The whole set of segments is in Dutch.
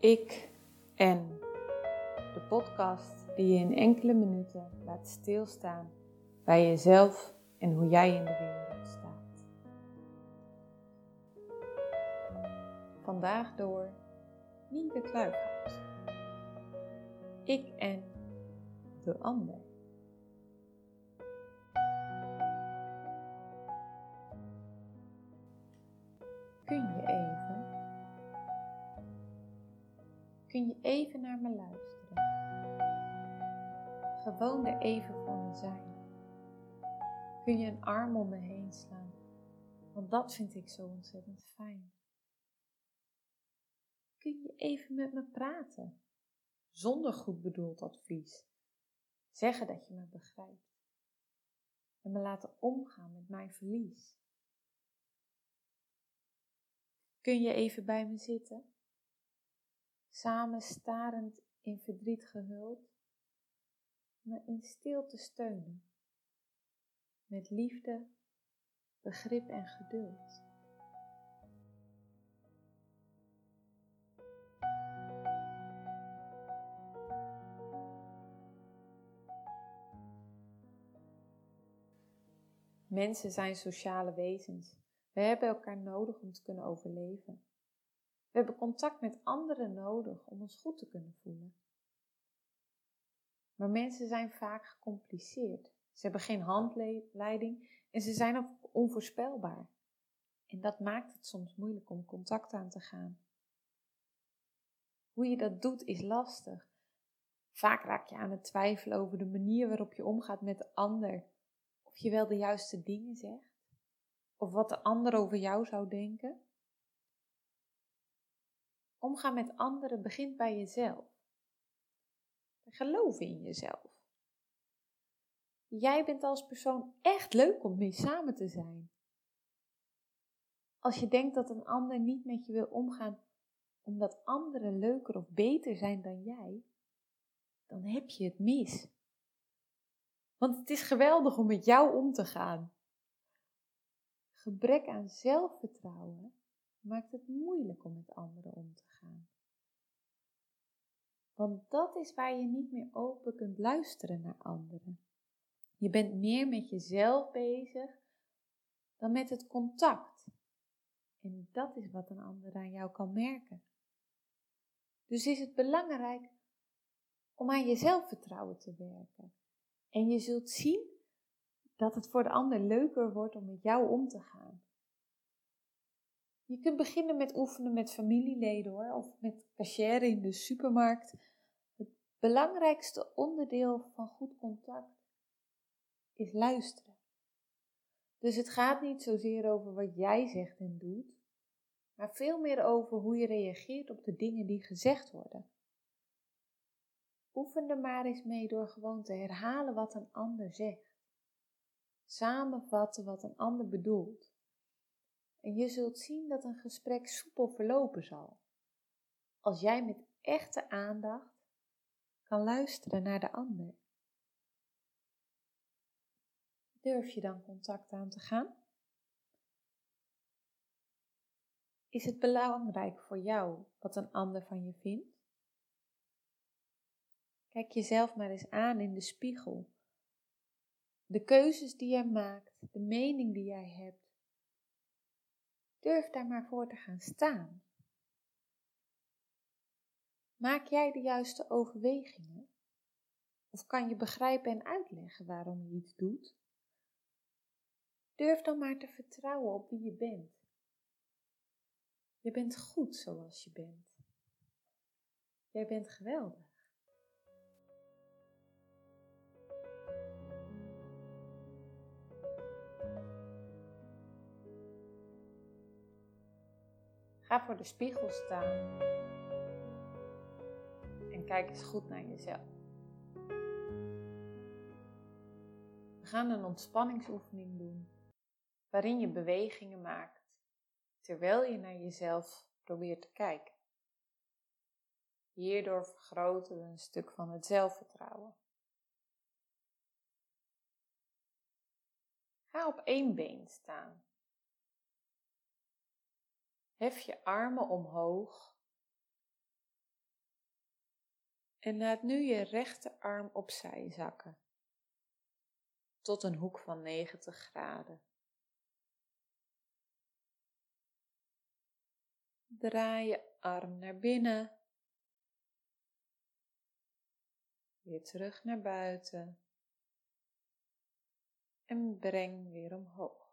Ik en de podcast die je in enkele minuten laat stilstaan bij jezelf en hoe jij in de wereld staat. Vandaag door Nienke Kluikhout. Ik en de ander. Kun je even? Kun je even naar me luisteren? Gewoon er even voor me zijn. Kun je een arm om me heen slaan? Want dat vind ik zo ontzettend fijn. Kun je even met me praten? Zonder goed bedoeld advies. Zeggen dat je me begrijpt. En me laten omgaan met mijn verlies. Kun je even bij me zitten? Samen starend in verdriet gehuld, me in stilte steunen. Met liefde, begrip en geduld. Mensen zijn sociale wezens. We hebben elkaar nodig om te kunnen overleven. We hebben contact met anderen nodig om ons goed te kunnen voelen. Maar mensen zijn vaak gecompliceerd. Ze hebben geen handleiding en ze zijn ook onvoorspelbaar. En dat maakt het soms moeilijk om contact aan te gaan. Hoe je dat doet is lastig. Vaak raak je aan het twijfelen over de manier waarop je omgaat met de ander. Of je wel de juiste dingen zegt. Of wat de ander over jou zou denken. Omgaan met anderen begint bij jezelf. Geloven in jezelf. Jij bent als persoon echt leuk om mee samen te zijn. Als je denkt dat een ander niet met je wil omgaan omdat anderen leuker of beter zijn dan jij, dan heb je het mis. Want het is geweldig om met jou om te gaan. Gebrek aan zelfvertrouwen maakt het moeilijk om met anderen om te gaan. Want dat is waar je niet meer open kunt luisteren naar anderen. Je bent meer met jezelf bezig dan met het contact. En dat is wat een ander aan jou kan merken. Dus is het belangrijk om aan je zelfvertrouwen te werken. En je zult zien dat het voor de ander leuker wordt om met jou om te gaan. Je kunt beginnen met oefenen met familieleden hoor, of met cashier in de supermarkt. Het belangrijkste onderdeel van goed contact is luisteren. Dus het gaat niet zozeer over wat jij zegt en doet, maar veel meer over hoe je reageert op de dingen die gezegd worden. Oefen er maar eens mee door gewoon te herhalen wat een ander zegt. Samenvatten wat een ander bedoelt. En je zult zien dat een gesprek soepel verlopen zal. Als jij met echte aandacht kan luisteren naar de ander. Durf je dan contact aan te gaan? Is het belangrijk voor jou wat een ander van je vindt? Kijk jezelf maar eens aan in de spiegel. De keuzes die jij maakt, de mening die jij hebt, Durf daar maar voor te gaan staan. Maak jij de juiste overwegingen? Of kan je begrijpen en uitleggen waarom je iets doet? Durf dan maar te vertrouwen op wie je bent. Je bent goed zoals je bent. Jij bent geweldig. Ga voor de spiegel staan en kijk eens goed naar jezelf. We gaan een ontspanningsoefening doen waarin je bewegingen maakt terwijl je naar jezelf probeert te kijken. Hierdoor vergroten we een stuk van het zelfvertrouwen. Ga op één been staan Hef je armen omhoog En laat nu je rechterarm opzij zakken. Tot een hoek van 90 graden. Draai je arm naar binnen. Weer terug naar buiten. En breng weer omhoog.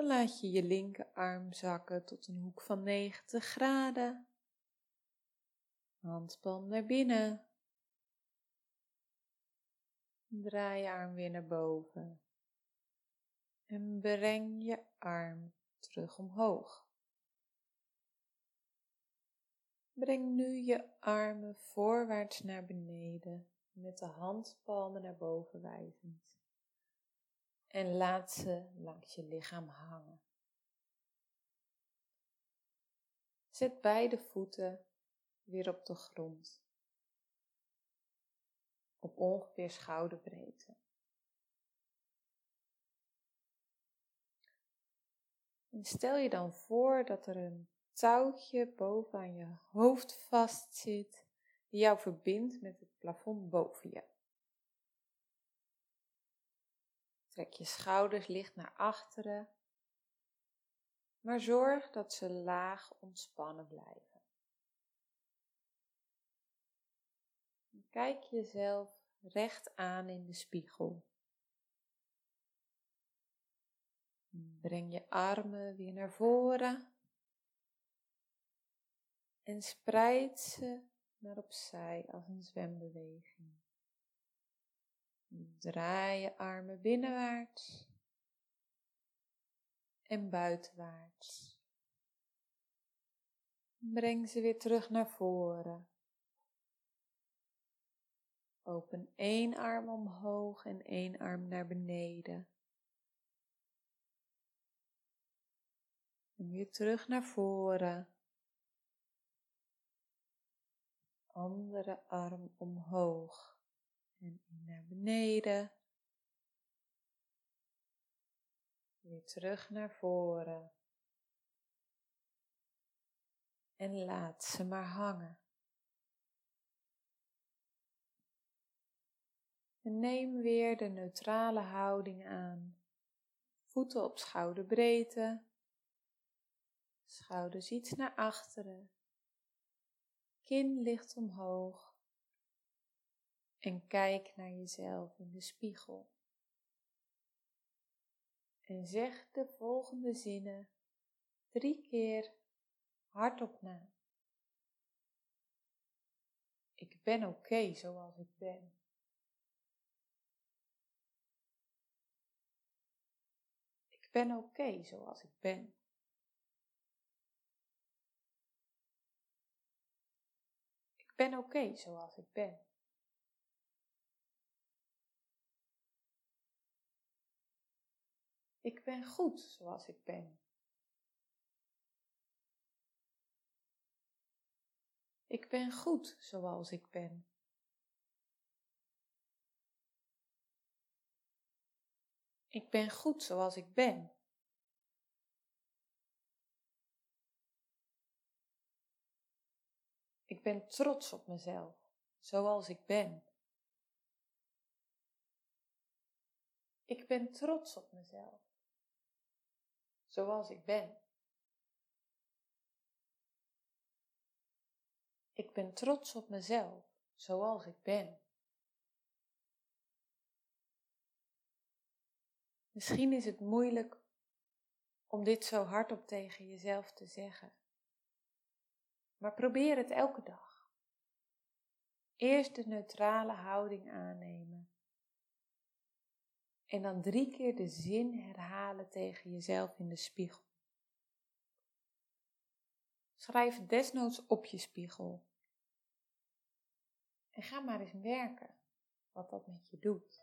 Dan laat je je linkerarm zakken tot een hoek van 90 graden. Handpalm naar binnen. Draai je arm weer naar boven. En breng je arm terug omhoog. Breng nu je armen voorwaarts naar beneden met de handpalmen naar boven wijzend en laat ze langs je lichaam hangen. Zet beide voeten weer op de grond, op ongeveer schouderbreedte. En stel je dan voor dat er een touwtje bovenaan je hoofd vastzit, die jou verbindt met het plafond boven je. Trek je schouders licht naar achteren, maar zorg dat ze laag ontspannen blijven. Kijk jezelf recht aan in de spiegel. Breng je armen weer naar voren en spreid ze naar opzij als een zwembeweging. Draai je armen binnenwaarts en buitenwaarts. Breng ze weer terug naar voren. Open één arm omhoog en één arm naar beneden. En weer terug naar voren. Andere arm omhoog en naar beneden. Weer terug naar voren. En laat ze maar hangen. En neem weer de neutrale houding aan. Voeten op schouderbreedte. Schouders iets naar achteren. Kin ligt omhoog en kijk naar jezelf in de spiegel. En zeg de volgende zinnen drie keer hardop na. Ik ben oké zoals ik ben. Ik ben oké zoals ik ben. Ik ben oké zoals ik ben. Ik ben goed zoals ik ben. Ik ben goed zoals ik ben. Ik ben goed zoals ik ben. Ik ben trots op mezelf, zoals ik ben. Ik ben trots op mezelf zoals ik ben. Ik ben trots op mezelf, zoals ik ben. Misschien is het moeilijk om dit zo hardop tegen jezelf te zeggen. Maar probeer het elke dag. Eerst de neutrale houding aannemen en dan drie keer de zin herhalen tegen jezelf in de spiegel. Schrijf desnoods op je spiegel. En ga maar eens werken wat dat met je doet.